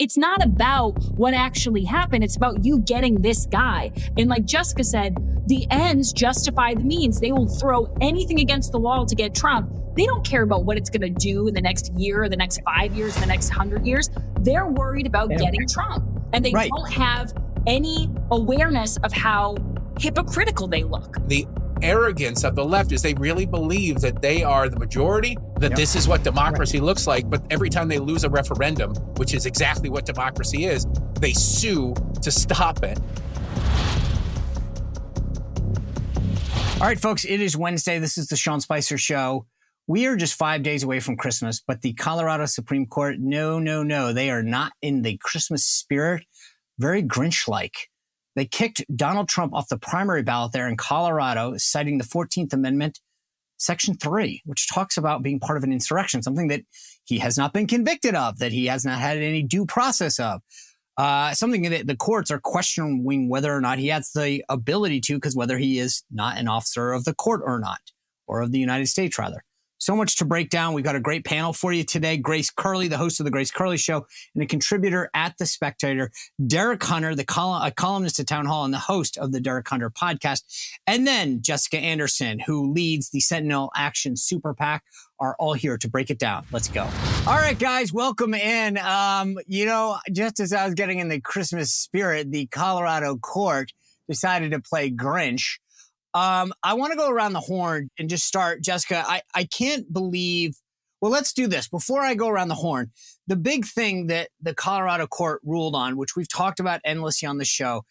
it's not about what actually happened. It's about you getting this guy. And like Jessica said, the ends justify the means. They will throw anything against the wall to get Trump. They don't care about what it's going to do in the next year, or the next five years, the next hundred years. They're worried about getting Trump. And they right. don't have any awareness of how hypocritical they look. The arrogance of the left is they really believe that they are the majority, that yep. this is what democracy right. looks like. But every time they lose a referendum, which is exactly what democracy is, they sue to stop it. All right, folks, it is Wednesday. This is the Sean Spicer Show. We are just five days away from Christmas, but the Colorado Supreme Court, no, no, no, they are not in the Christmas spirit. Very Grinch like. They kicked Donald Trump off the primary ballot there in Colorado, citing the 14th Amendment, Section 3, which talks about being part of an insurrection, something that he has not been convicted of, that he has not had any due process of. Uh, something that the courts are questioning whether or not he has the ability to, because whether he is not an officer of the court or not, or of the United States, rather. So much to break down. We've got a great panel for you today. Grace Curley, the host of the Grace Curley Show and a contributor at The Spectator. Derek Hunter, the col- a columnist at Town Hall and the host of the Derek Hunter podcast. And then Jessica Anderson, who leads the Sentinel Action Super PAC, are all here to break it down. Let's go. All right, guys, welcome in. Um, you know, just as I was getting in the Christmas spirit, the Colorado court decided to play Grinch. Um, I want to go around the horn and just start, Jessica. I, I can't believe. Well, let's do this before I go around the horn. The big thing that the Colorado court ruled on, which we've talked about endlessly on the show,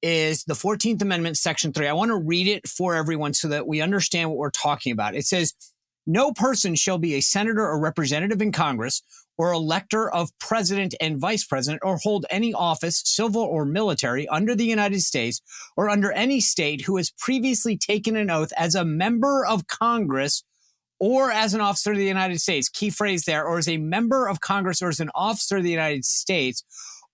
is the 14th Amendment, Section 3. I want to read it for everyone so that we understand what we're talking about. It says, No person shall be a senator or representative in Congress or elector of president and vice president or hold any office, civil or military, under the United States or under any state who has previously taken an oath as a member of Congress or as an officer of the United States. Key phrase there, or as a member of Congress or as an officer of the United States.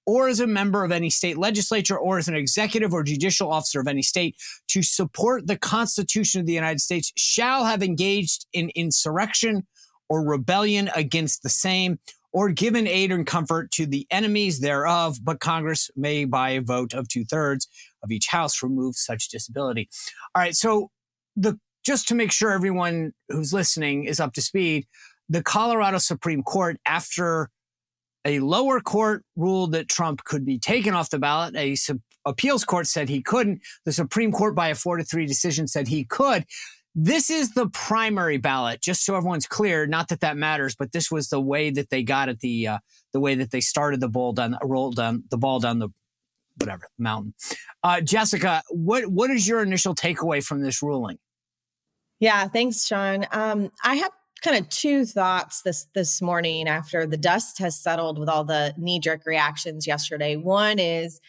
Or as a member of any state legislature, or as an executive or judicial officer of any state, to support the Constitution of the United States, shall have engaged in insurrection, or rebellion against the same, or given aid and comfort to the enemies thereof, but Congress may, by a vote of two thirds of each house, remove such disability. All right. So the just to make sure everyone who's listening is up to speed, the Colorado Supreme Court, after a lower court ruled that Trump could be taken off the ballot, a sub- appeals court said he couldn't. The Supreme Court, by a four to three decision, said he could. This is the primary ballot, just so everyone's clear. Not that that matters, but this was the way that they got it, the uh, the way that they started the ball down, rolled down the ball down the whatever mountain. Uh, Jessica, what what is your initial takeaway from this ruling? Yeah, thanks, Sean. Um, I have kind of two thoughts this this morning after the dust has settled with all the knee jerk reactions yesterday. One is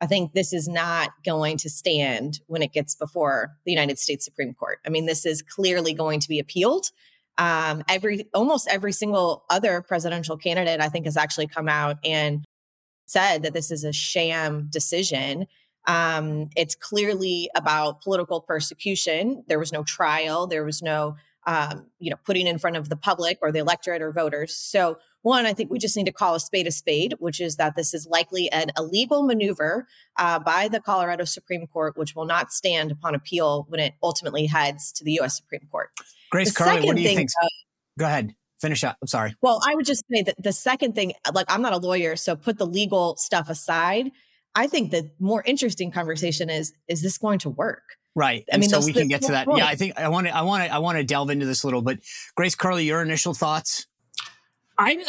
I think this is not going to stand when it gets before the United States Supreme Court. I mean, this is clearly going to be appealed. Um, every almost every single other presidential candidate, I think, has actually come out and said that this is a sham decision. Um, it's clearly about political persecution. There was no trial. There was no, um, you know, putting in front of the public or the electorate or voters. So one, I think we just need to call a spade a spade, which is that this is likely an illegal maneuver uh, by the Colorado Supreme Court, which will not stand upon appeal when it ultimately heads to the U.S. Supreme Court. Grace Curley, what do you think? Uh, Go ahead. Finish up. I'm sorry. Well, I would just say that the second thing, like I'm not a lawyer, so put the legal stuff aside. I think the more interesting conversation is: is this going to work? Right. I and mean, so we can get to that. Yeah, I think I want to. I want to. I want to delve into this a little bit. Grace Curley, your initial thoughts? I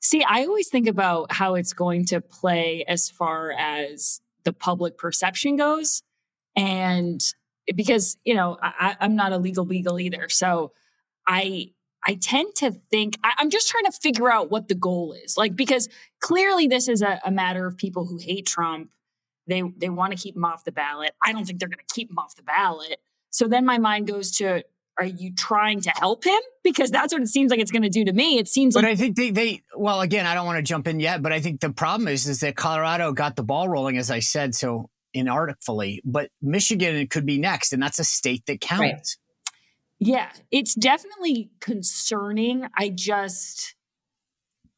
see. I always think about how it's going to play as far as the public perception goes, and because you know I, am not a legal beagle either, so I I tend to think I, am just trying to figure out what the goal is. Like because clearly this is a, a matter of people who hate Trump. They they want to keep him off the ballot. I don't think they're going to keep him off the ballot. So then my mind goes to are you trying to help him? Because that's what it seems like it's going to do to me. It seems but like- I think they, they, well, again, I don't want to jump in yet, but I think the problem is, is that Colorado got the ball rolling, as I said, so inartfully, but Michigan could be next, and that's a state that counts. Right. Yeah, it's definitely concerning. I just,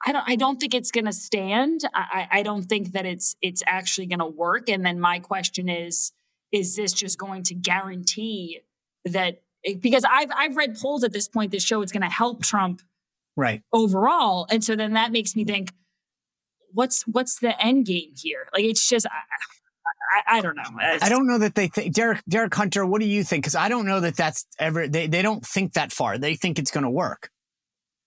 I don't I don't think it's going to stand. I, I don't think that it's it's actually going to work. And then my question is, is this just going to guarantee that? Because I've I've read polls at this point that show it's going to help Trump, right? Overall, and so then that makes me think, what's what's the end game here? Like it's just. I, I, I, don't know. I don't know that they think Derek Derek Hunter. What do you think? Because I don't know that that's ever. They they don't think that far. They think it's going to work.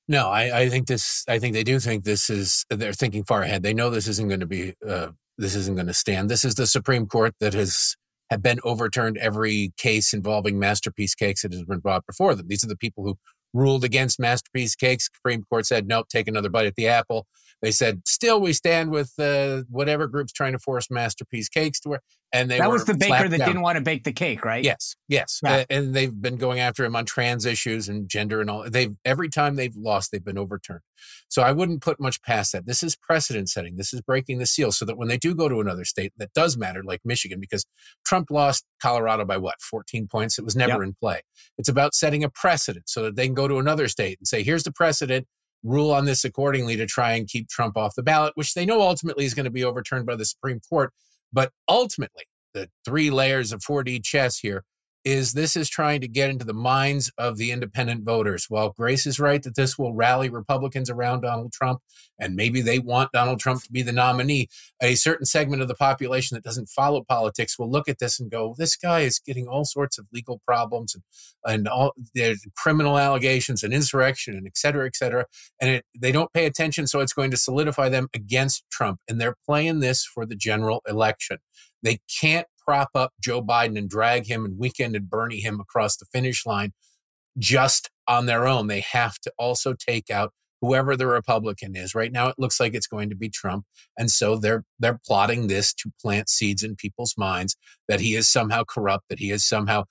No, I, I think this. I think they do think this is. They're thinking far ahead. They know this isn't going to be. Uh, this isn't going to stand. This is the Supreme Court that has have been overturned every case involving masterpiece cakes that has been brought before them. These are the people who ruled against masterpiece cakes. Supreme Court said, nope, take another bite at the apple. They said, still, we stand with uh, whatever group's trying to force masterpiece cakes to work. And they that was the baker that down. didn't want to bake the cake, right? Yes, yes. Yeah. Uh, and they've been going after him on trans issues and gender and all. They've every time they've lost, they've been overturned. So I wouldn't put much past that. This is precedent setting. This is breaking the seal, so that when they do go to another state that does matter, like Michigan, because Trump lost Colorado by what, 14 points? It was never yep. in play. It's about setting a precedent so that they can go to another state and say, here's the precedent rule on this accordingly to try and keep Trump off the ballot, which they know ultimately is going to be overturned by the Supreme Court. But ultimately, the three layers of 4D chess here is this is trying to get into the minds of the independent voters. While Grace is right that this will rally Republicans around Donald Trump, and maybe they want Donald Trump to be the nominee, a certain segment of the population that doesn't follow politics will look at this and go, "This guy is getting all sorts of legal problems and and all there's criminal allegations and insurrection and et cetera, et cetera," and it, they don't pay attention, so it's going to solidify them against Trump, and they're playing this for the general election. They can't prop up Joe Biden and drag him and weekend and Bernie him across the finish line just on their own. They have to also take out whoever the Republican is. Right now, it looks like it's going to be Trump, and so they're they're plotting this to plant seeds in people's minds that he is somehow corrupt, that he is somehow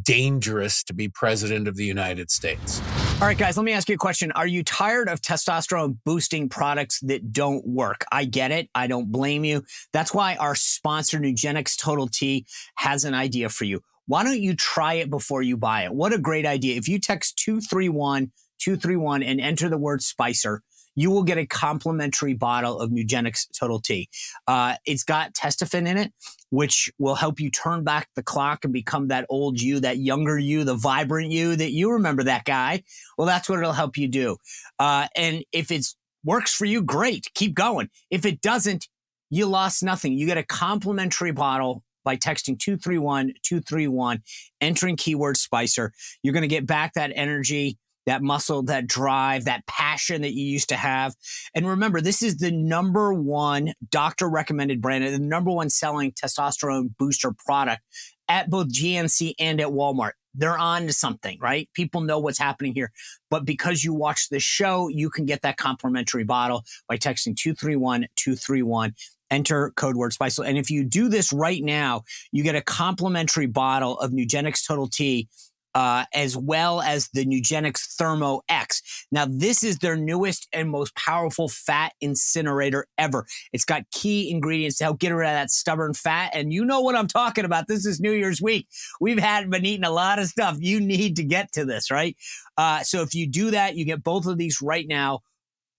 dangerous to be president of the United States. All right, guys, let me ask you a question. Are you tired of testosterone boosting products that don't work? I get it. I don't blame you. That's why our sponsor, Nugenix Total T, has an idea for you. Why don't you try it before you buy it? What a great idea. If you text 231 231 and enter the word Spicer, you will get a complimentary bottle of Nugenix Total T. Uh, it's got Testofen in it, which will help you turn back the clock and become that old you, that younger you, the vibrant you that you remember that guy. Well, that's what it'll help you do. Uh, and if it works for you, great, keep going. If it doesn't, you lost nothing. You get a complimentary bottle by texting 231 231, entering keyword Spicer. You're going to get back that energy that muscle, that drive, that passion that you used to have. And remember, this is the number one doctor recommended brand and the number one selling testosterone booster product at both GNC and at Walmart. They're on to something, right? People know what's happening here. But because you watch the show, you can get that complimentary bottle by texting 231 231 enter code word spice. And if you do this right now, you get a complimentary bottle of Nugenix Total T uh, as well as the Nugenix Thermo X. Now, this is their newest and most powerful fat incinerator ever. It's got key ingredients to help get rid of that stubborn fat. And you know what I'm talking about. This is New Year's week. We've had been eating a lot of stuff. You need to get to this, right? Uh, so if you do that, you get both of these right now.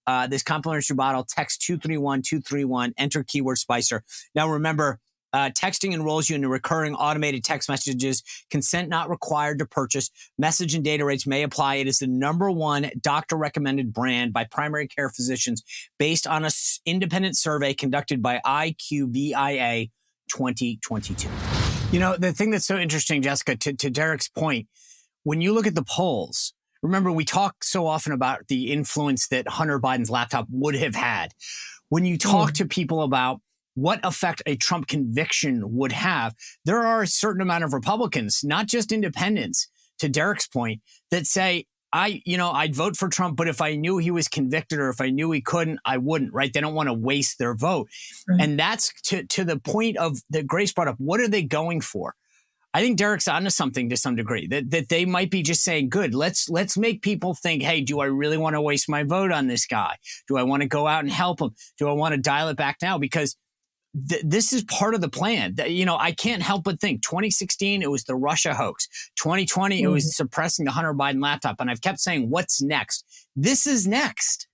Uh, this complimentary bottle, text 231 231, enter keyword Spicer. Now, remember, uh, texting enrolls you into recurring automated text messages. Consent not required to purchase. Message and data rates may apply. It is the number one doctor recommended brand by primary care physicians based on an independent survey conducted by IQVIA 2022. You know, the thing that's so interesting, Jessica, to, to Derek's point, when you look at the polls, remember we talk so often about the influence that Hunter Biden's laptop would have had. When you talk mm. to people about what effect a Trump conviction would have. There are a certain amount of Republicans, not just independents, to Derek's point, that say, I, you know, I'd vote for Trump, but if I knew he was convicted or if I knew he couldn't, I wouldn't, right? They don't want to waste their vote. Right. And that's to, to the point of that Grace brought up. What are they going for? I think Derek's onto something to some degree that, that they might be just saying, good, let's, let's make people think, Hey, do I really want to waste my vote on this guy? Do I want to go out and help him? Do I want to dial it back now? Because th- this is part of the plan. You know, I can't help but think 2016, it was the Russia hoax. 2020, mm-hmm. it was mm-hmm. suppressing the Hunter Biden laptop. And I've kept saying, what's next? This is next.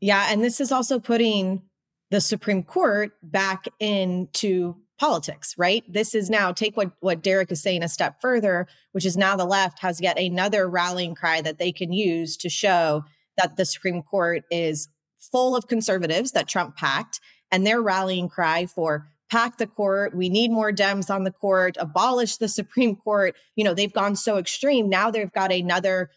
Yeah. And this is also putting the Supreme Court back into politics, right? This is now take what what Derek is saying a step further, which is now the left has yet another rallying cry that they can use to show that the Supreme Court is full of conservatives that Trump packed and their rallying cry for pack the court, we need more Dems on the court, abolish the Supreme Court. You know, they've gone so extreme. Now they've got another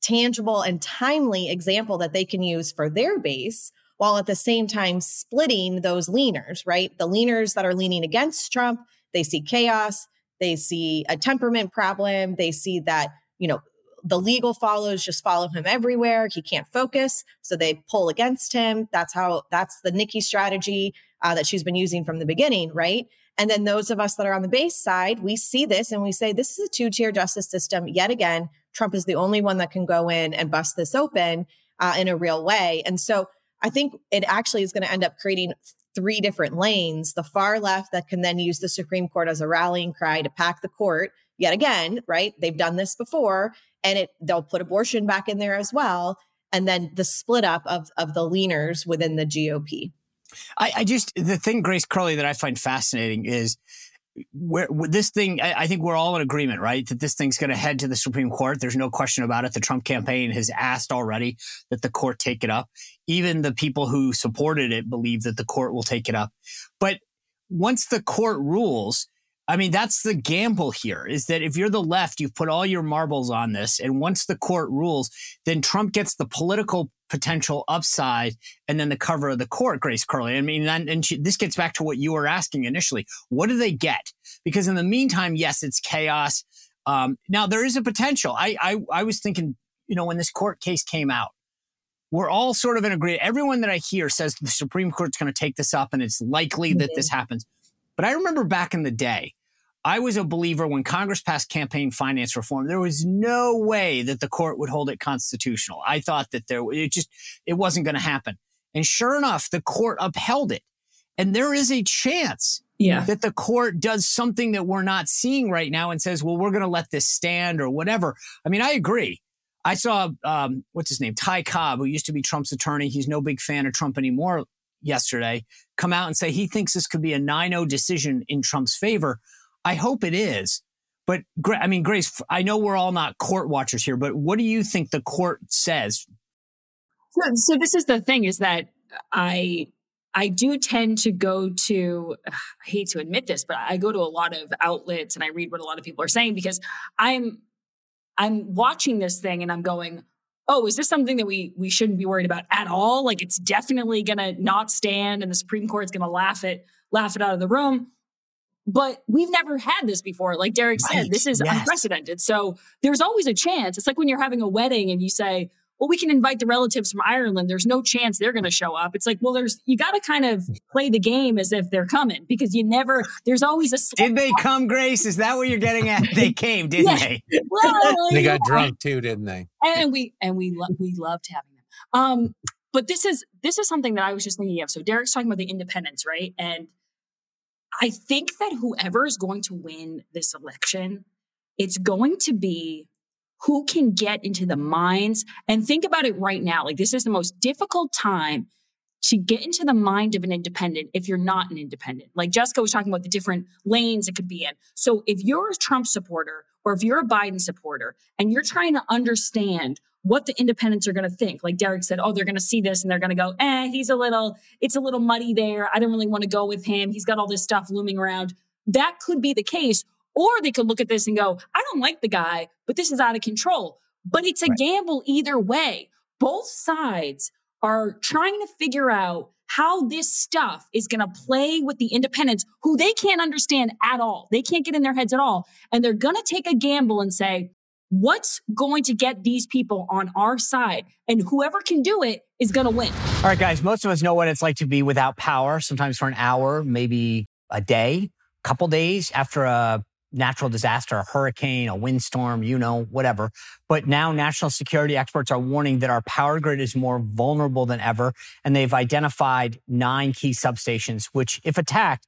tangible and timely example that they can use for their base while at the same time splitting those leaners, right? The leaners that are leaning against Trump, they see chaos, they see a temperament problem, they see that, you know, the legal follows just follow him everywhere. He can't focus. So they pull against him. That's how, that's the Nikki strategy uh, that she's been using from the beginning, right? And then those of us that are on the base side, we see this and we say, this is a two tier justice system yet again. Trump is the only one that can go in and bust this open uh, in a real way. And so I think it actually is going to end up creating three different lanes the far left that can then use the Supreme Court as a rallying cry to pack the court yet again, right? They've done this before and it they'll put abortion back in there as well. And then the split up of, of the leaners within the GOP. I, I just, the thing, Grace Curley, that I find fascinating is where this thing, I, I, think we're all in agreement, right? That this thing's going to head to the Supreme Court. There's no question about it. The Trump campaign has asked already that the court take it up. Even the people who supported it believe that the court will take it up. But once the court rules, I mean, that's the gamble here is that if you're the left, you've put all your marbles on this. And once the court rules, then Trump gets the political potential upside and then the cover of the court, Grace Curley. I mean, and, and she, this gets back to what you were asking initially. What do they get? Because in the meantime, yes, it's chaos. Um, now there is a potential. I, I, I was thinking, you know, when this court case came out, we're all sort of in agreement. Everyone that I hear says the Supreme Court's going to take this up and it's likely that this happens. But I remember back in the day, I was a believer when Congress passed campaign finance reform. There was no way that the court would hold it constitutional. I thought that there it just it wasn't going to happen. And sure enough, the court upheld it. And there is a chance yeah. that the court does something that we're not seeing right now and says, well, we're going to let this stand or whatever. I mean, I agree. I saw, um, what's his name? Ty Cobb, who used to be Trump's attorney. He's no big fan of Trump anymore yesterday, come out and say he thinks this could be a 9 0 decision in Trump's favor. I hope it is. But I mean, Grace, I know we're all not court watchers here, but what do you think the court says? So, so this is the thing: is that I I do tend to go to, I hate to admit this, but I go to a lot of outlets and I read what a lot of people are saying because I'm I'm watching this thing and I'm going, oh, is this something that we we shouldn't be worried about at all? Like it's definitely gonna not stand and the Supreme Court's gonna laugh it, laugh it out of the room. But we've never had this before. Like Derek right. said, this is yes. unprecedented. So there's always a chance. It's like when you're having a wedding and you say, well, we can invite the relatives from Ireland. There's no chance they're going to show up. It's like, well, there's you got to kind of play the game as if they're coming because you never. There's always a. Did they come, Grace? Is that what you're getting at? They came, didn't yeah. they? Well, they got drunk too, didn't they? And we and we lo- we loved having them. Um, but this is this is something that I was just thinking of. So Derek's talking about the independence, right? And I think that whoever is going to win this election, it's going to be who can get into the minds and think about it right now. Like, this is the most difficult time to get into the mind of an independent if you're not an independent. Like Jessica was talking about the different lanes it could be in. So, if you're a Trump supporter or if you're a Biden supporter and you're trying to understand what the independents are going to think. Like Derek said, oh, they're going to see this and they're going to go, eh, he's a little, it's a little muddy there. I don't really want to go with him. He's got all this stuff looming around. That could be the case. Or they could look at this and go, I don't like the guy, but this is out of control. But it's a right. gamble either way. Both sides are trying to figure out how this stuff is going to play with the independents who they can't understand at all. They can't get in their heads at all. And they're going to take a gamble and say, What's going to get these people on our side? And whoever can do it is going to win. All right, guys, most of us know what it's like to be without power, sometimes for an hour, maybe a day, a couple days after a natural disaster, a hurricane, a windstorm, you know, whatever. But now national security experts are warning that our power grid is more vulnerable than ever. And they've identified nine key substations, which, if attacked,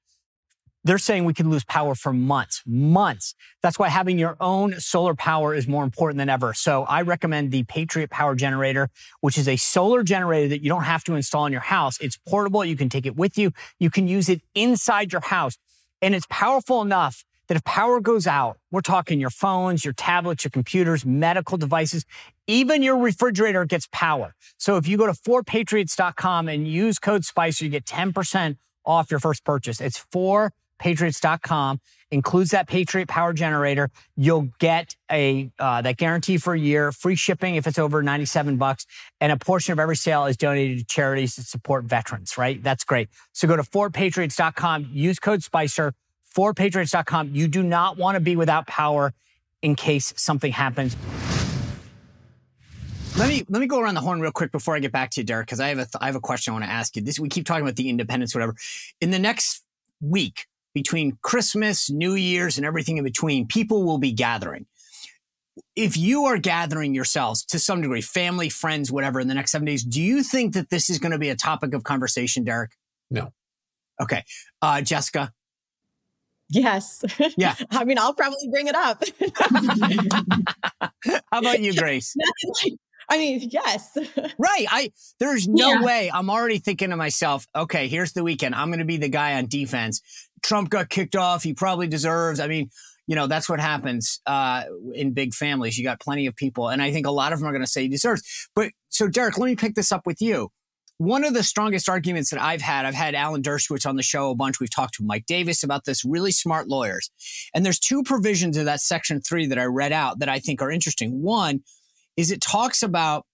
they're saying we could lose power for months, months. That's why having your own solar power is more important than ever. So I recommend the Patriot Power Generator, which is a solar generator that you don't have to install in your house. It's portable. You can take it with you. You can use it inside your house and it's powerful enough that if power goes out, we're talking your phones, your tablets, your computers, medical devices, even your refrigerator gets power. So if you go to 4patriots.com and use code SPICER, you get 10% off your first purchase. It's 4 patriots.com includes that Patriot Power Generator. You'll get a uh, that guarantee for a year, free shipping if it's over 97 bucks, and a portion of every sale is donated to charities that support veterans, right? That's great. So go to 4patriots.com, use code SPICER, 4patriots.com. You do not want to be without power in case something happens. Let me let me go around the horn real quick before I get back to you, Derek, because I have a th- I have a question I want to ask you. This we keep talking about the independence, whatever. In the next week, between Christmas, New Year's, and everything in between, people will be gathering. If you are gathering yourselves to some degree, family, friends, whatever, in the next seven days, do you think that this is going to be a topic of conversation, Derek? No. Okay. Uh, Jessica? Yes. Yeah. I mean, I'll probably bring it up. How about you, Grace? I mean, yes. right. I there's no Yeah. way. I'm already thinking to myself, okay, here's the weekend. I'm going to be the guy on defense. Trump got kicked off. He probably deserves. I mean, you know, that's what happens uh, in big families. You got plenty of people, and I think a lot of them are going to say he deserves. But so, Derek, let me pick this up with you. One of the strongest arguments that I've had, I've had Alan Dershowitz on the show a bunch. We've talked to Mike Davis about this, really smart lawyers. And there's two provisions of that section three that I read out that I think are interesting. One is it talks about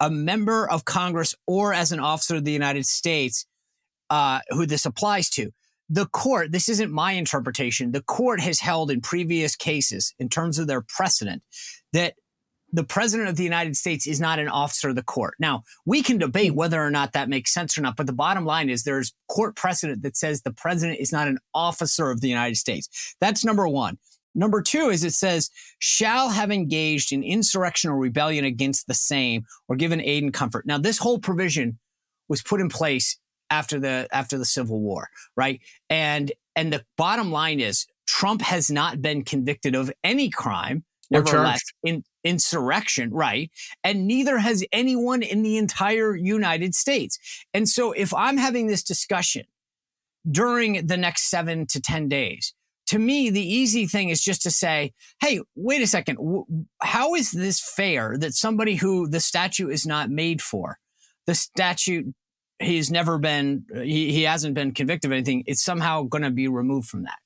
a member of Congress or as an officer of the United States uh, who this applies to. The court, this isn't my interpretation, the court has held in previous cases, in terms of their precedent, that the president of the United States is not an officer of the court. Now, we can debate whether or not that makes sense or not, but the bottom line is there's court precedent that says the president is not an officer of the United States. That's number one. Number two is it says, shall have engaged in insurrection or rebellion against the same or given aid and comfort. Now, this whole provision was put in place after the after the Civil War, right? And and the bottom line is Trump has not been convicted of any crime, nevertheless, in insurrection, right? And neither has anyone in the entire United States. And so if I'm having this discussion during the next seven to 10 days, to me, the easy thing is just to say, hey, wait a second. How is this fair that somebody who the statute is not made for, the statute, he's never been, he, he hasn't been convicted of anything, it's somehow going to be removed from that?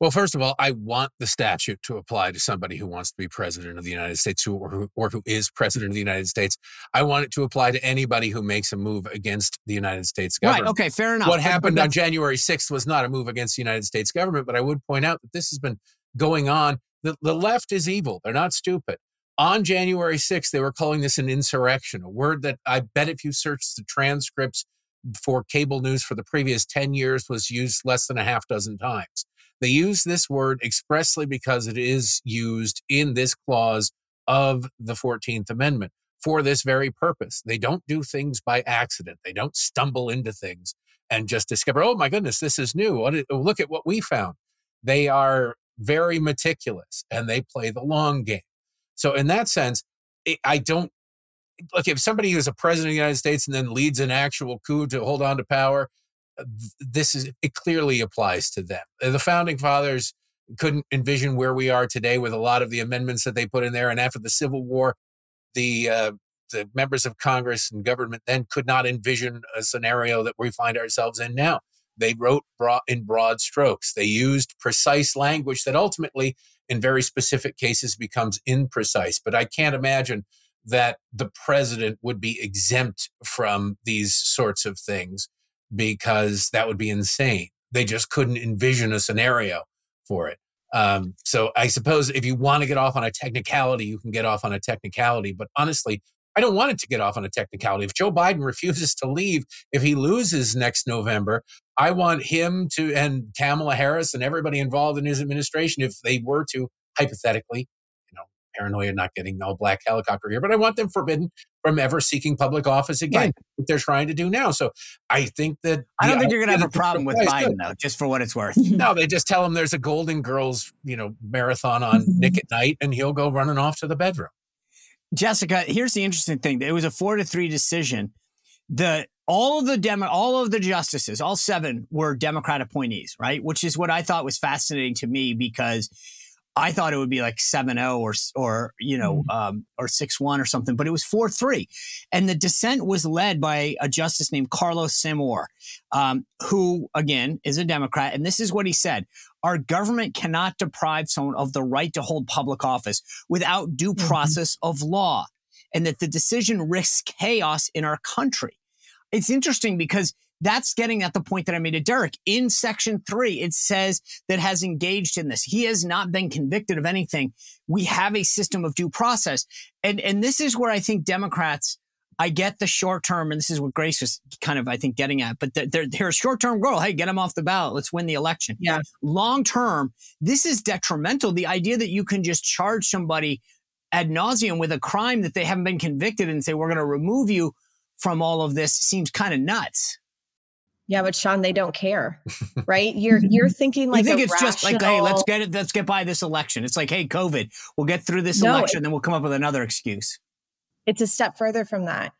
Well, first of all, I want the statute to apply to somebody who wants to be president of the United States who, or, who, or who is president of the United States. I want it to apply to anybody who makes a move against the United States government. Right. Okay. Fair enough. What But- but happened on January 6th was not a move against the United States government, but I would point out that this has been going on. The, the left is evil. They're not stupid. On January 6th, they were calling this an insurrection, a word that I bet if you search the transcripts for cable news for the previous 10 years was used less than a half dozen times. They use this word expressly because it is used in this clause of the 14th Amendment for this very purpose. They don't do things by accident. They don't stumble into things and just discover, oh my goodness, this is new. Look at what we found. They are very meticulous and they play the long game. So, in that sense, I don't look if somebody who's a president of the United States and then leads an actual coup to hold on to power, this is it clearly applies to them. Uh, The founding fathers couldn't envision where we are today with a lot of the amendments that they put in there, and after the Civil War, the uh, the members of Congress and government then could not envision a scenario that we find ourselves in now. They wrote broad, in broad strokes. They used precise language that ultimately, in very specific cases, becomes imprecise. But I can't imagine that the president would be exempt from these sorts of things because that would be insane. They just couldn't envision a scenario for it. Um, so I suppose if you want to get off on a technicality, you can get off on a technicality. But honestly, I don't want it to get off on a technicality. If Joe Biden refuses to leave, if he loses next November, I want him to and Kamala Harris and everybody involved in his administration, if they were to hypothetically, paranoia not getting all black helicopter here, but I want them forbidden from ever seeking public office again. Right. What they're trying to do now. So I think that I don't think you're going to have a problem with Biden though, just for what it's worth. no, they just tell him there's a Golden Girls, you know, marathon on Nick at Night, and he'll go running off to the bedroom. Jessica, here's the interesting thing: it was a four to three decision. The all of the demo, all of the justices, all seven were Democrat appointees, right? Which is what I thought was fascinating to me because I thought it would be like 7-0 or or you know mm. um, or 6-1 or something, but it was 4-3. And the dissent was led by a justice named Carlos Samour, um, who again is a Democrat. And this is what he said: Our government cannot deprive someone of the right to hold public office without due mm-hmm. process mm-hmm. of law, and that the decision risks chaos in our country. It's interesting because that's getting at the point that I made to Derek. In section three, it says that has engaged in this. He has not been convicted of anything. We have a system of due process. And, and this is where I think Democrats, I get the short term, and this is what Grace was kind of, I think, getting at, but they're, they're a short term goal. Hey, get him off the ballot. Let's win the election. Yeah. Long term, this is detrimental. The idea that you can just charge somebody ad nauseum with a crime that they haven't been convicted and say, we're going to remove you from all of this seems kind of nuts. Yeah, but Sean, they don't care, right? You're you're thinking like you think it's rational... just like, hey, let's get it, let's get by this election. It's like, hey, COVID, we'll get through this no, election, it, then we'll come up with another excuse. It's a step further from that.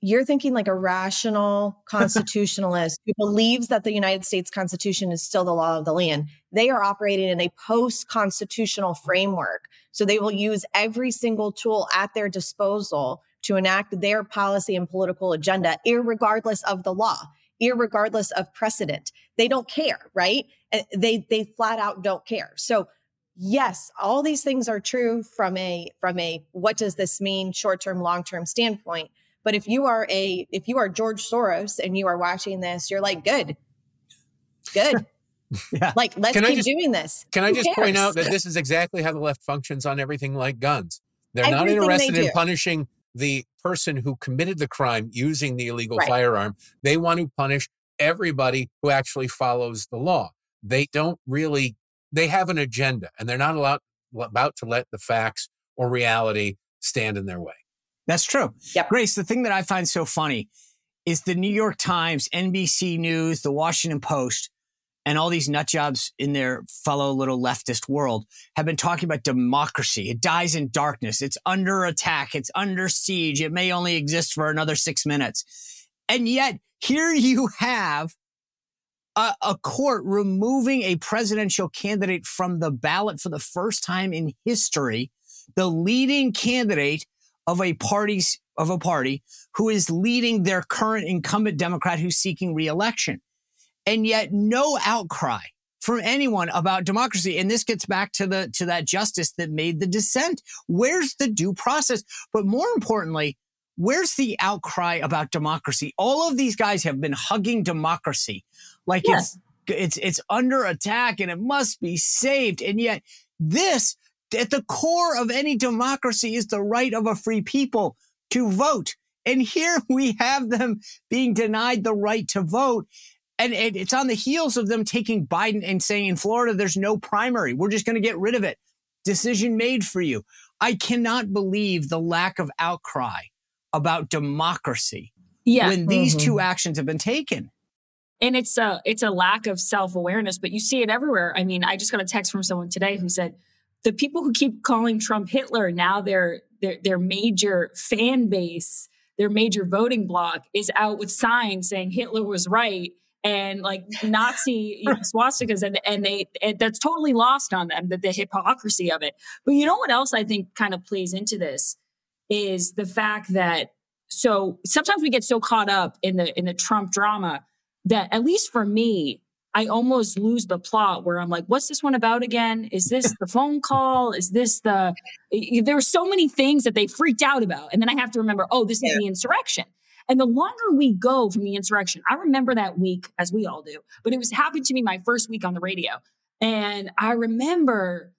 You're thinking like a rational constitutionalist who believes that the United States Constitution is still the law of the land. They are operating in a post-constitutional framework, so they will use every single tool at their disposal to enact their policy and political agenda, regardless of the law, regardless of precedent. They don't care, right? Eh, they they flat out don't care. So yes, all these things are true from a from a what does this mean short term, long term standpoint. But if you are a if you are George Soros and you are watching this, you're like, good, good. yeah. Like, let's can keep just, doing this. Can Who I just cares? point out that this is exactly how the left functions on everything like guns? They're everything not interested they in punishing the person who committed the crime using the illegal right. firearm. They want to punish everybody who actually follows the law. They don't really, they have an agenda and they're not allowed, about to let the facts or reality stand in their way. That's true. Yep. Grace, the thing that I find so funny is the New York Times, NBC News, the Washington Post and all these nut jobs in their fellow little leftist world have been talking about democracy. It dies in darkness. It's under attack. It's under siege. It may only exist for another six minutes. And yet here you have a, a court removing a presidential candidate from the ballot for the first time in history, the leading candidate of a party's of a party who is leading their current incumbent Democrat who's seeking reelection and yet no outcry from anyone about democracy. And this gets back to the to that justice that made the dissent. Where's the due process? But more importantly, where's the outcry about democracy? All of these guys have been hugging democracy like yes. it's it's it's under attack and it must be saved. And yet this at the core of any democracy is the right of a free people to vote. And here we have them being denied the right to vote. And it's on the heels of them taking Biden and saying in Florida, there's no primary. We're just going to get rid of it. Decision made for you. I cannot believe the lack of outcry about democracy yeah. when these mm-hmm. two actions have been taken. And it's a it's a lack of self-awareness, but you see it everywhere. I mean, I just got a text from someone today who said the people who keep calling Trump Hitler now their their their major fan base, their major voting bloc is out with signs saying Hitler was right and like Nazi swastikas, and and they and that's totally lost on them that the hypocrisy of it. But you know what else I think kind of plays into this is the fact that so sometimes we get so caught up in the in the Trump drama that at least for me, I almost lose the plot where I'm like, what's this one about again? Is this the phone call? Is this the there are so many things that they freaked out about. And then I have to remember, oh, this is the insurrection. And the longer we go from the insurrection, I remember that week, as we all do, but it was happened to me my first week on the radio. And I remember,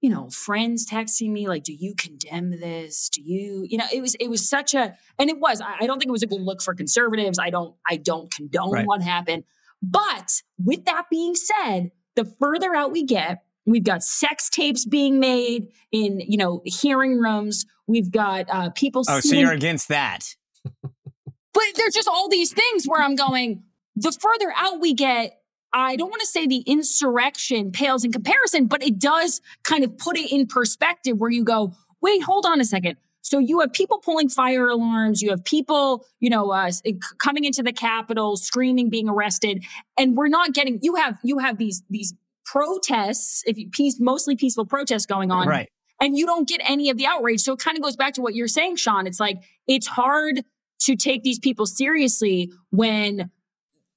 you know, friends texting me like, do you condemn this? Do you, you know, it was, it was such a, and it was, I, don't think it was a good look for conservatives. I don't, I don't condone right. what happened. But with that being said, the further out we get, We've got sex tapes being made in, you know, hearing rooms. We've got uh, people. Oh, so you're against that? But there's just all these things where I'm going. The further out we get, I don't want to say the insurrection pales in comparison, but it does kind of put it in perspective where you go, wait, hold on a second. So you have people pulling fire alarms, you have people, you know, uh, coming into the Capitol, screaming, being arrested, and we're not getting. You have you have these these protests, if you peace, mostly peaceful protests going on, right? And you don't get any of the outrage. So it kind of goes back to what you're saying, Sean. It's like it's hard to take these people seriously when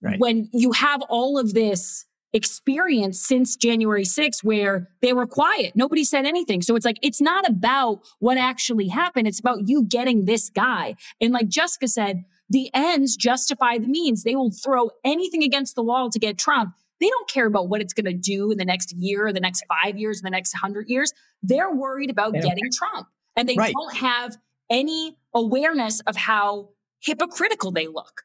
right. when you have all of this experience since January 6th where they were quiet. Nobody said anything. So it's like, it's not about what actually happened. It's about you getting this guy. And like Jessica said, the ends justify the means. They will throw anything against the wall to get Trump. They don't care about what it's going to do in the next year, or the next five years, the next hundred years. They're worried about getting Trump. And they right. don't have any awareness of how hypocritical they look.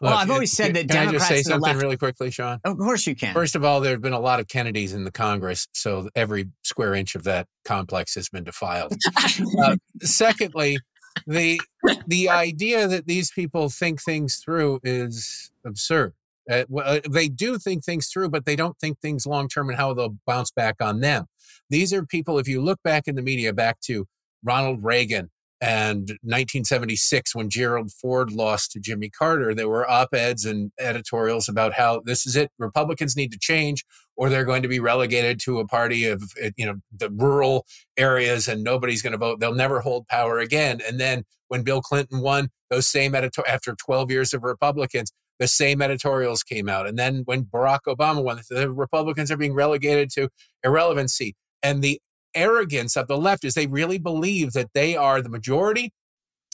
Well, I've always said that. Can Democrats I just say something really quickly, Sean? Of course you can. First of all, there have been a lot of Kennedys in the Congress, so every square inch of that complex has been defiled. uh, secondly, the the idea that these people think things through is absurd. Uh, uh, they do think things through, but they don't think things long term and how they'll bounce back on them. These are people. If you look back in the media, back to Ronald Reagan and 1976, when Gerald Ford lost to Jimmy Carter, there were op eds and editorials about how this is it. Republicans need to change, or they're going to be relegated to a party of, eh, you know, the rural areas and nobody's going to vote. They'll never hold power again. And then when Bill Clinton won, those same editor after 12 years of Republicans, the same editorials came out. And then when Barack Obama won, the Republicans are being relegated to irrelevancy. And the arrogance of the left is they really believe that they are the majority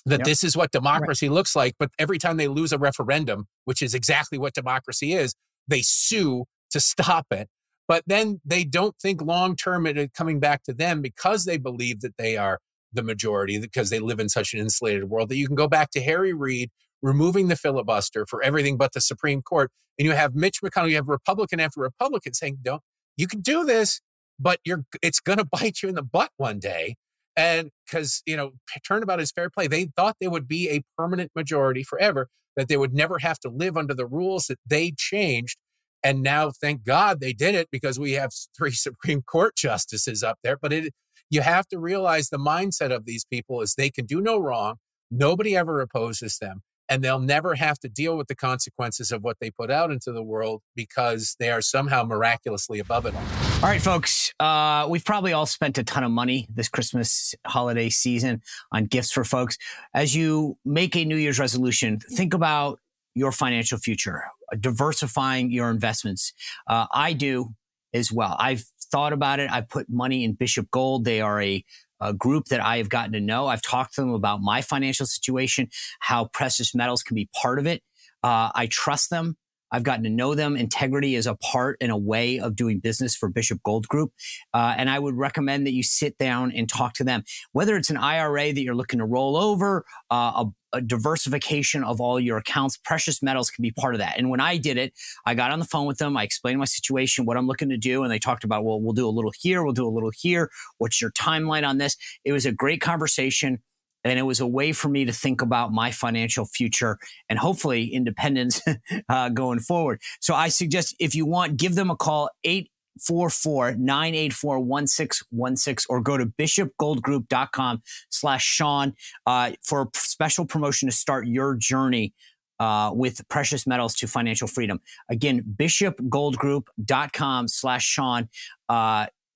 that yep. this is what democracy right. looks like but every time they lose a referendum which is exactly what democracy is they sue to stop it but then they don't think long term it coming back to them because they believe that they are the majority because they live in such an insulated world that you can go back to Harry Reid removing the filibuster for everything but the Supreme Court and you have Mitch McConnell you have Republican after Republican saying don't you can do this but you're it's going to bite you in the butt one day. And because you know turnabout is fair play. They thought they would be a permanent majority forever that they would never have to live under the rules that they changed and now thank god they did it because we have three supreme court justices up there. But it you have to realize the mindset of these people is they can do no wrong. Nobody ever opposes them and they'll never have to deal with the consequences of what they put out into the world because they are somehow miraculously above it all. All right, folks, uh, we've probably all spent a ton of money this Christmas holiday season on gifts for folks. As you make a New Year's resolution, think about your financial future, diversifying your investments. Uh, I do as well. I've thought about it. I put money in Bishop Gold. They are a a group that I have gotten to know. I've talked to them about my financial situation, how precious metals can be part of it. Uh, I trust them. I've gotten to know them. Integrity is a part and a way of doing business for Bishop Gold Group. Uh, and I would recommend that you sit down and talk to them, whether it's an IRA that you're looking to roll over, uh, a a diversification of all your accounts. Precious metals can be part of that. And when I did it, I got on the phone with them. I explained my situation, what I'm looking to do. And they talked about, well, we'll do a little here, we'll do a little here. What's your timeline on this? It was a great conversation. And it was a way for me to think about my financial future and hopefully independence uh, going forward. So I suggest if you want, give them a call, 8 844-984-1616 or go to bishopgoldgroup.com slash Sean uh, for a special promotion to start your journey uh, with precious metals to financial freedom. Again, bishopgoldgroup.com slash Sean.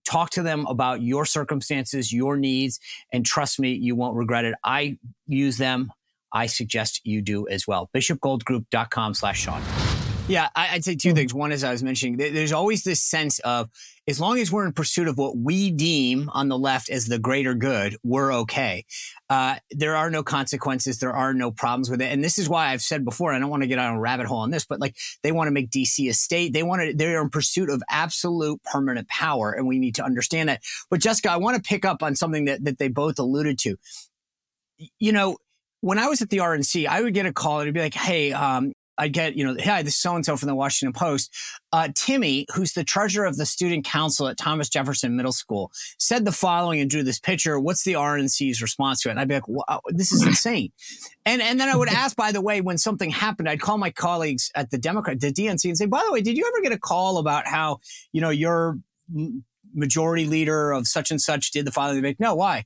Talk to them about your circumstances, your needs, and trust me, you won't regret it. I use them. I suggest you do as well. bishopgoldgroup.com slash Sean. Yeah, I'd say two hmm. things. One, as I was mentioning, there's always this sense of as long as we're in pursuit of what we deem on the left as the greater good, we're okay. Uh, there are no consequences. There are no problems with it. And this is why I've said before, I don't want to get on a rabbit hole on this, but like they want to make DC a state. They want to, they're in pursuit of absolute permanent power. And we need to understand that. But Jessica, I want to pick up on something that, that they both alluded to. You know, when I was at the RNC, I would get a call and it'd be like, "Hey, um, I get, you know, hi, this is so and so from the Washington Post. Uh, Timmy, who's the treasurer of the student council at Thomas Jefferson Middle School, said the following and drew this picture. What's the RNC's response to it? And I'd be like, wow, this is insane. and and then I would ask, by the way, when something happened, I'd call my colleagues at the Democrat, the DNC, and say, by the way, did you ever get a call about how, you know, your majority leader of such and such did the following? They'd be like, no, why?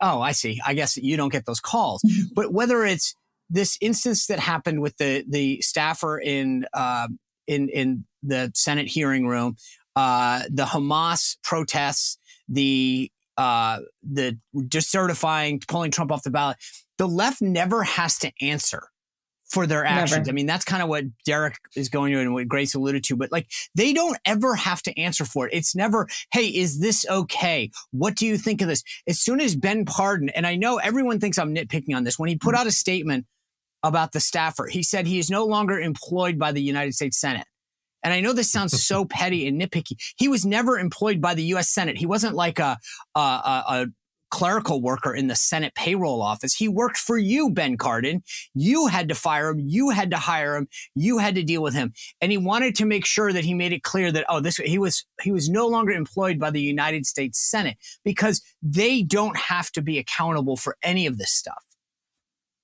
Oh, I see. I guess you don't get those calls. But whether it's this instance that happened with the the staffer in uh, in in the Senate hearing room, uh, the Hamas protests, the uh, the decertifying, pulling Trump off the ballot. The left never has to answer for their actions. Never. I mean, that's kind of what Derek is going to and what Grace alluded to, but like they don't ever have to answer for it. It's never, hey, is this okay? What do you think of this? As soon as Ben Cardin, and I know everyone thinks I'm nitpicking on this, when he put mm. out a statement about the staffer. He said he is no longer employed by the United States Senate. And I know this sounds so petty and nitpicky. He was never employed by the U.S. Senate. He wasn't like a, a, a, a clerical worker in the Senate payroll office. He worked for you, Ben Cardin. You had to fire him. You had to hire him. You had to deal with him. And he wanted to make sure that he made it clear that, oh, this, he was, he was no longer employed by the United States Senate because they don't have to be accountable for any of this stuff.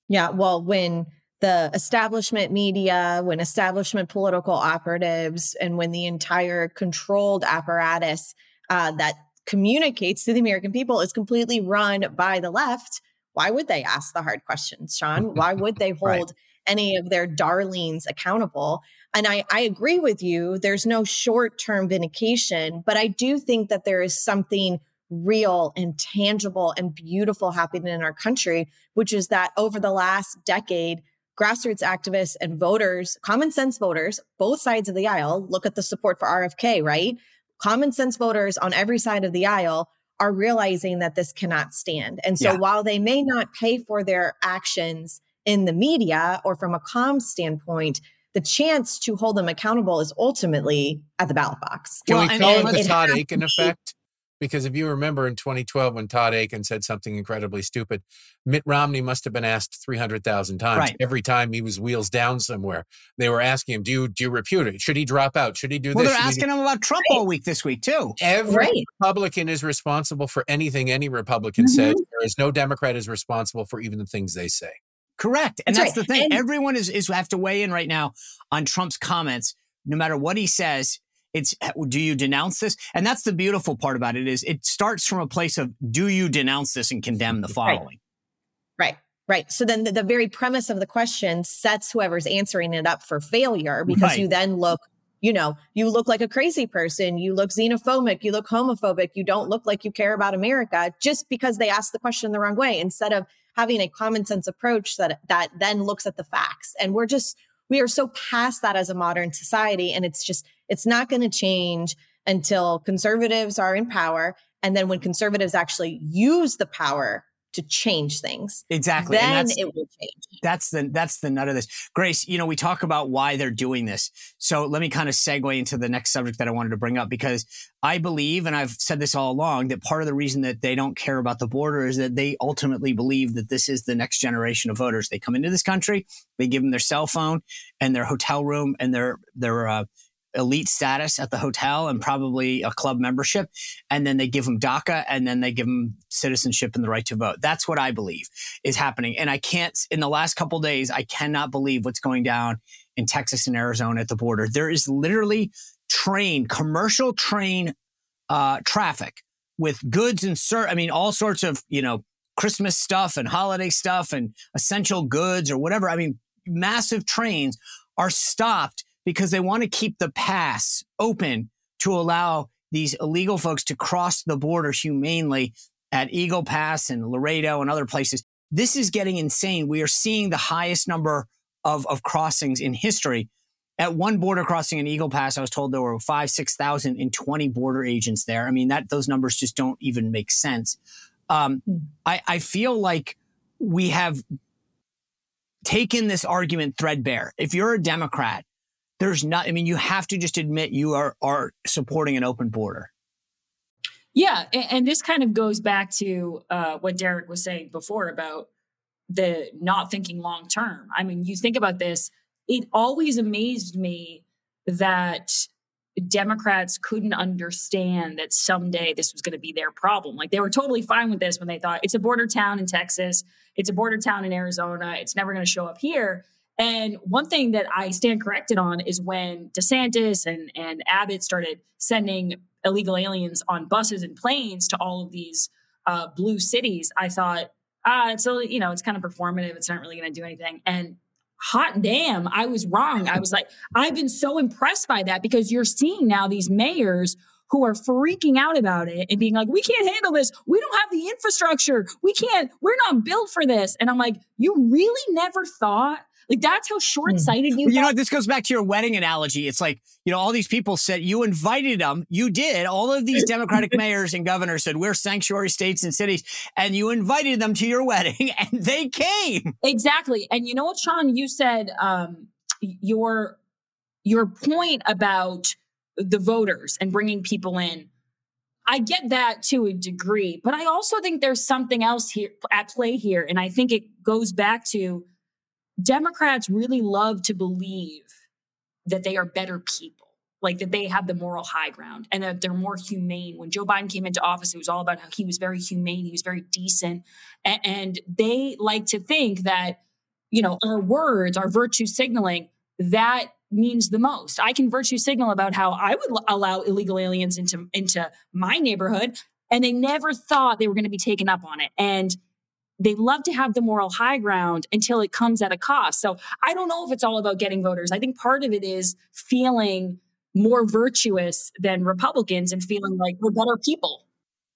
Yeah. Well, when the establishment media, when establishment political operatives, and when the entire controlled apparatus uh, that communicates to the American people is completely run by the left, why would they ask the hard questions, Sean? Why would they hold right. any of their darlings accountable? And I, I agree with you. There's no short term vindication, but I do think that there is something real and tangible and beautiful happening in our country, which is that over the last decade, grassroots activists and voters, common sense voters, both sides of the aisle, look at the support for RFK, right? Common sense voters on every side of the aisle are realizing that this cannot stand. And so yeah. while they may not pay for their actions in the media or from a comms standpoint, the chance to hold them accountable is ultimately at the ballot box. Can well, we call it the Todd Akin effect? Because if you remember in 2012 when Todd Akin said something incredibly stupid, Mitt Romney must have been asked 300,000 times right. every time he was wheels down somewhere. They were asking him, "Do you do you repute it? Should he drop out? Should he do well, this?" Well, they're asking him about Trump right. all week this week too. Every right. Republican is responsible for anything any Republican mm-hmm. says. There is no Democrat is responsible for even the things they say. Correct, and that's, that's the thing. And- Everyone is is have to weigh in right now on Trump's comments. No matter what he says, it's eh, do you denounce this? And that's the beautiful part about it is it starts from a place of do you denounce this and condemn the following? Right. Right. Right. So then the, the very premise of the question sets whoever's answering it up for failure because right. you then look you know, you look like a crazy person, you look xenophobic, you look homophobic, you don't look like you care about America just because they asked the question the wrong way instead of having a common sense approach that that then looks at the facts. And we're just we are so past that as a modern society and it's just it's not going to change until conservatives are in power and then when conservatives actually use the power to change things. Exactly. Then it will change. That's the that's the nut of this. Grace, you know, we talk about why they're doing this. So let me kind of segue into the next subject that I wanted to bring up because I believe, and I've said this all along, that part of the reason that they don't care about the border is that they ultimately believe that this is the next generation of voters. They come into this country, they give them their cell phone and their hotel room and their their uh, elite status at the hotel and probably a club membership. And then they give them DACA and then they give them citizenship and the right to vote. That's what I believe is happening. And I can't, in the last couple days, I cannot believe what's going down in Texas and Arizona at the border. There is literally train, commercial train uh, traffic with goods and sir, I mean, all sorts of, you know, Christmas stuff and holiday stuff and essential goods or whatever. I mean, massive trains are stopped because they want to keep the pass open to allow these illegal folks to cross the border humanely at Eagle Pass and Laredo and other places. This is getting insane. We are seeing the highest number of, of crossings in history. At one border crossing in Eagle Pass, I was told there were five, 6,000 and 20 border agents there. I mean, that those numbers just don't even make sense. Um, hmm. I, I feel like we have taken this argument threadbare. If you're a Democrat there's not, I mean, you have to just admit you are, are supporting an open border. Yeah. And, and this kind of goes back to uh, what Derek was saying before about the not thinking long term. I mean, you think about this it always amazed me that Democrats couldn't understand that someday this was going to be their problem. Like they were totally fine with this when they thought it's a border town in Texas, it's a border town in Arizona, it's never going to show up here. And one thing that I stand corrected on is when DeSantis and, and Abbott started sending illegal aliens on buses and planes to all of these uh, blue cities, I thought, ah, it's a, you know, it's kind of performative. It's not really going to do anything. And hot damn, I was wrong. I was like, I've been so impressed by that because you're seeing now these mayors who are freaking out about it and being like, we can't handle this. We don't have the infrastructure. We can't, we're not built for this. And I'm like, you really never thought like that's how short sighted you. You know, this goes back to your wedding analogy. It's like you know, all these people said you invited them. You did. All of these Democratic mayors and governors said we're sanctuary states and cities, and you invited them to your wedding, and they came. Exactly. And you know what, Sean? You said um, your your point about the voters and bringing people in. I get that to a degree, but I also think there's something else here at play here, and I think it goes back to Democrats really love to believe that they are better people, like that they have the moral high ground and that they're more humane. When Joe Biden came into office, it was all about how he was very humane, he was very decent. And, they like to think that, you know, our words, our virtue signaling, that means the most. I can virtue signal about how I would allow illegal aliens into into my neighborhood and they never thought they were going to be taken up on it. And they love to have the moral high ground until it comes at a cost. So I don't know if it's all about getting voters. I think part of it is feeling more virtuous than Republicans and feeling like we're better people.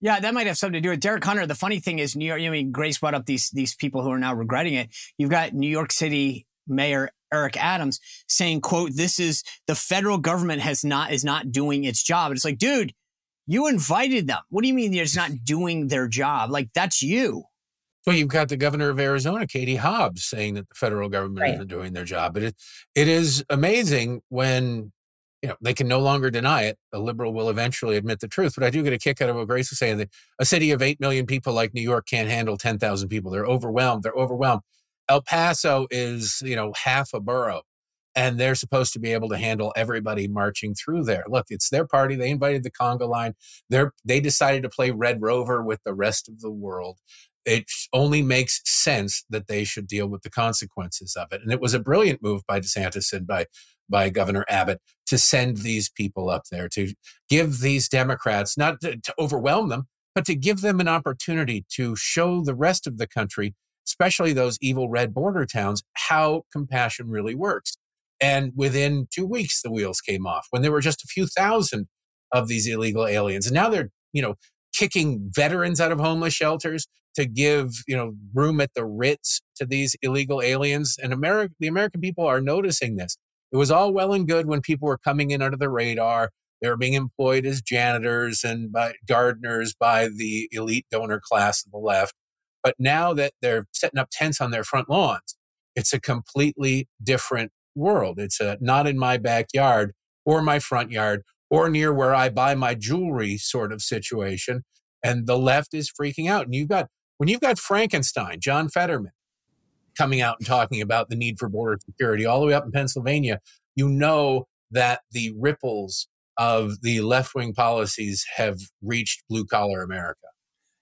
Yeah, that might have something to do with Derek Hunter. The funny thing is, New York. I mean, Grace brought up these these people who are now regretting it. You've got New York City Mayor Eric Adams saying, "quote This is the federal government has not is not doing its job." it's like, dude, you invited them. What do you mean they're not doing their job? Like that's you. Well, you've got the governor of Arizona, Katie Hobbs, saying that the federal government right. isn't doing their job. But it, it is amazing when you know they can no longer deny it. A liberal will eventually admit the truth. But I do get a kick out of what Grace was saying that a city of eight million people like New York can't handle ten thousand people. They're overwhelmed. They're overwhelmed. El Paso is you know half a borough, and they're supposed to be able to handle everybody marching through there. Look, it's their party. They invited the conga line. They they decided to play Red Rover with the rest of the world it only makes sense that they should deal with the consequences of it. And it was a brilliant move by DeSantis and by by Governor Abbott to send these people up there to give these Democrats not to, to overwhelm them, but to give them an opportunity to show the rest of the country, especially those evil red border towns, how compassion really works. And within two weeks, the wheels came off when there were just a few thousand of these illegal aliens. And now they're, you know, kicking veterans out of homeless shelters to give you know room at the Ritz to these illegal aliens. And America, the American people are noticing this. It was all well and good when people were coming in under the radar. They were being employed as janitors and by gardeners by the elite donor class of the left. But now that they're setting up tents on their front lawns, it's a completely different world. It's a not in my backyard or my front yard or near where I buy my jewelry sort of situation. And the left is freaking out. And you've got, when you've got Frankenstein, John Fetterman, coming out and talking about the need for border security all the way up in Pennsylvania, you know that the ripples of the left wing policies have reached blue collar America.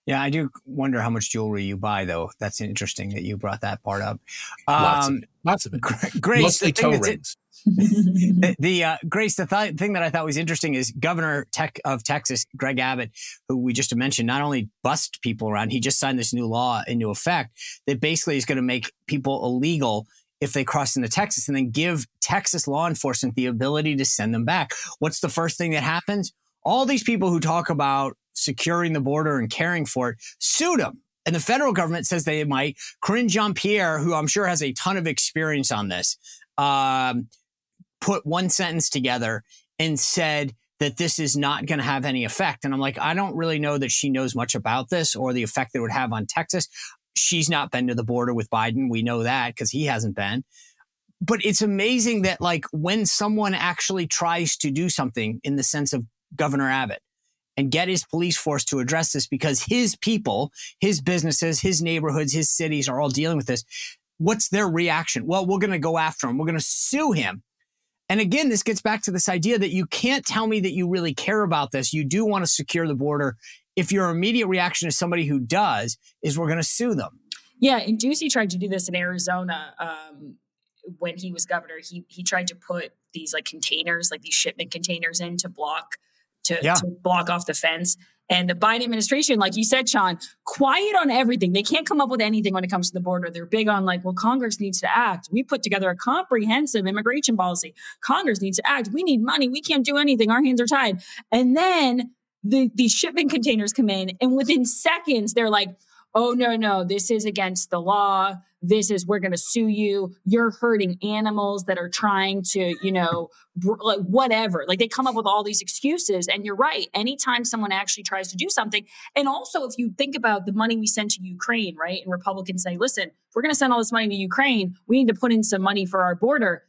Yeah, I do wonder how much jewelry you buy, though. That's interesting that you brought that part up. Um, lots of um, it. Lots of it. Grace, Mostly toe rings the, the uh, Grace, the th- thing that I thought was interesting is Governor Tech of Texas, Greg Abbott, who we just mentioned, not only bust people around, he just signed this new law into effect that basically is going to make people illegal if they cross into Texas and then give Texas law enforcement the ability to send them back. What's the first thing that happens? All these people who talk about securing the border and caring for it, sued them. And the federal government says they might. Karine Jean Pierre, who I'm sure has a ton of experience on this, um, put one sentence together and said that this is not going to have any effect. And I'm like, I don't really know that she knows much about this or the effect it would have on Texas. She's not been to the border with Biden. We know that because he hasn't been. But it's amazing that, like, when someone actually tries to do something in the sense of Governor Abbott and get his police force to address this because his people, his businesses, his neighborhoods, his cities are all dealing with this, what's their reaction? Well, we're going to go after him. We're going to sue him. And again, this gets back to this idea that you can't tell me that you really care about this. You do want to secure the border. If your immediate reaction to somebody who does, is we're going to sue them. Yeah, and Ducey tried to do this in Arizona um, when he was governor. He he tried to put these like containers, like these shipment containers, in to block to, yeah. to block off the fence. And the Biden administration, like you said, Sean, quiet on everything. They can't come up with anything when it comes to the border. They're big on like, well, Congress needs to act. We put together a comprehensive immigration policy. Congress needs to act. We need money. We can't do anything. Our hands are tied. And then the, shipping containers come in, and within seconds, they're like, oh, no, no, this is against the law. This is we're going to sue you. You're hurting animals that are trying to you know br- like whatever. Like they come up with all these excuses and you're right. Anytime someone actually tries to do something and also if you think about the money we send to ukraine right and republicans say listen we're going to send all this money to ukraine we need to put in some money for our border.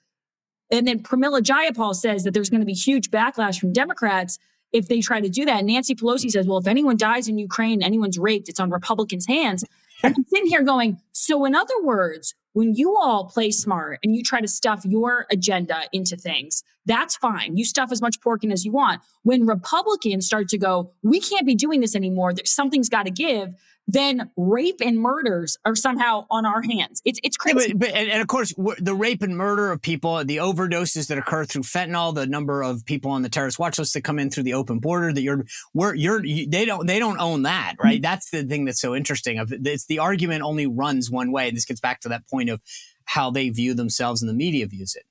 And then pramila jayapal says that there's going to be huge backlash from democrats if they try to do that. Nancy Pelosi says, well, if anyone dies in Ukraine, anyone's raped, it's on Republicans' hands. I'm sitting here going, so in other words, when you all play smart and you try to stuff your agenda into things, that's fine. You stuff as much pork in as you want. When Republicans start to go, we can't be doing this anymore, something's got to give, then rape and murders are somehow on our hands. It's it's crazy. Yeah, but, but, and, and, of course, the rape and murder of people, the overdoses that occur through fentanyl, the number of people on the terrorist watch list that come in through the open border. That you're, we're, you're, you, they don't, they don't own that, right? Mm-hmm. That's the thing that's so interesting. Of it's the argument only runs one way. And this gets back to that point of how they view themselves and the media views it.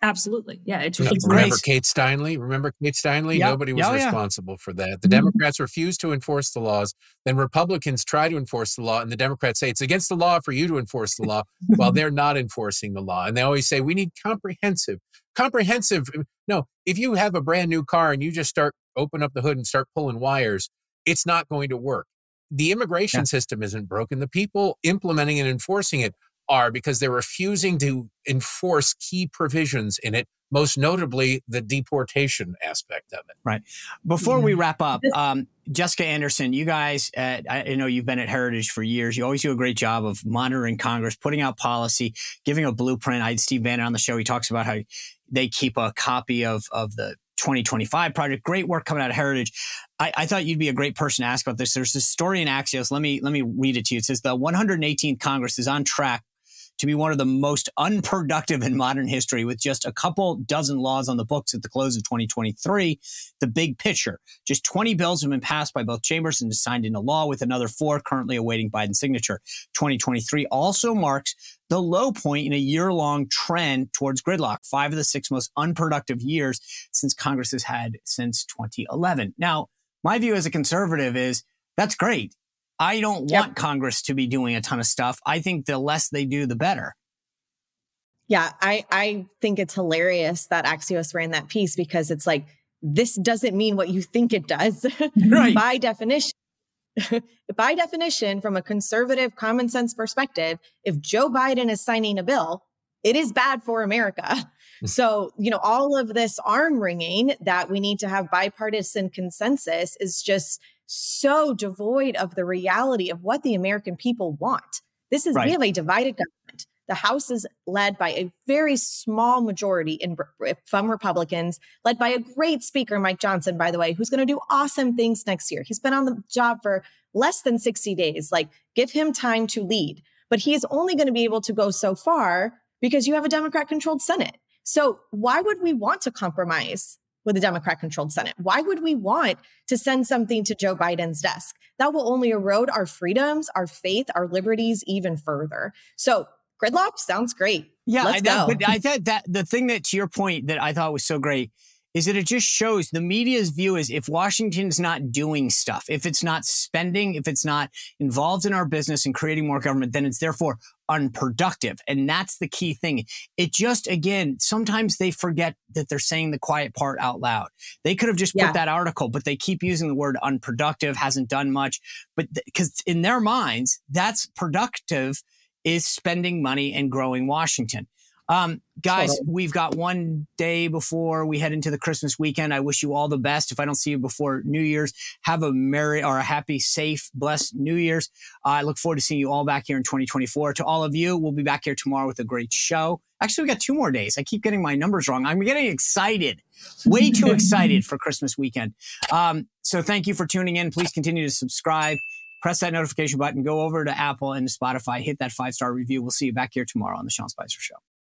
Absolutely. Yeah. It's, it's Remember Kate Steinle? Remember Kate Steinle? Yep. Nobody was oh, responsible yeah. for that. The mm-hmm. Democrats refuse to enforce the laws. Then Republicans try to enforce the law, and the Democrats say it's against the law for you to enforce the law while they're not enforcing the law. And they always say we need comprehensive. Comprehensive. No, if you have a brand new car and you just start open up the hood and start pulling wires, it's not going to work. The immigration yeah. system isn't broken. The people implementing and enforcing it are because they're refusing to enforce key provisions in it, most notably the deportation aspect of it. Right. Before we wrap up, um, Jessica Anderson, you guys, at, I know you've been at Heritage for years. You always do a great job of monitoring Congress, putting out policy, giving a blueprint. I had Steve Bannon on the show. He talks about how they keep a copy of, of the 2025 project. Great work coming out of Heritage. I, I, thought you'd be a great person to ask about this. There's this story in Axios. Let me let me read it to you. It says the 118th Congress is on track to be one of the most unproductive in modern history with just a couple dozen laws on the books at the close of 2023. The big picture just 20 bills have been passed by both chambers and signed into law, with another four currently awaiting Biden's signature. 2023 also marks the low point in a year long trend towards gridlock, five of the six most unproductive years since Congress has had since 2011. Now, my view as a conservative is that's great. I don't yep. want Congress to be doing a ton of stuff. I think the less they do, the better. Yeah, I, I think it's hilarious that Axios ran that piece because it's like, this doesn't mean what you think it does. Right. By definition, by definition, from a conservative common sense perspective, if Joe Biden is signing a bill, it is bad for America. Mm. So, you know, all of this arm wringing that we need to have bipartisan consensus is just so devoid of the reality of what the American people want. This is, right. we have a divided government. The House is led by a very small majority in, from Republicans, led by a great speaker, Mike Johnson, by the way, who's going to do awesome things next year. He's been on the job for less than 60 days. Like, give him time to lead. But he is only going to be able to go so far because you have a Democrat controlled Senate. So, why would we want to compromise with a Democrat controlled Senate? Why would we want to send something to Joe Biden's desk? That will only erode our freedoms, our faith, our liberties even further. So, gridlock sounds great. Yeah, Let's I, go. but I thought that the thing that to your point that I thought was so great is that it just shows the media's view is if Washington's not doing stuff, if it's not spending, if it's not involved in our business and creating more government, then it's therefore unproductive. And that's the key thing. It just, again, sometimes they forget that they're saying the quiet part out loud. They could have just yeah. put that article, but they keep using the word unproductive, hasn't done much. But because th- in their minds, that's productive is spending money and growing Washington. Um, guys, we've got one day before we head into the Christmas weekend. I wish you all the best. If I don't see you before New Year's, have a merry or a happy, safe, blessed New Year's. Uh, I look forward to seeing you all back here in 2024. To all of you, we'll be back here tomorrow with a great show. Actually, we got two more days. I keep getting my numbers wrong. I'm getting excited, way too excited for Christmas weekend. Um, so thank you for tuning in. Please continue to subscribe press that notification button, go over to Apple and Spotify, hit that five star review. We'll see you back here tomorrow on The Sean Spicer Show.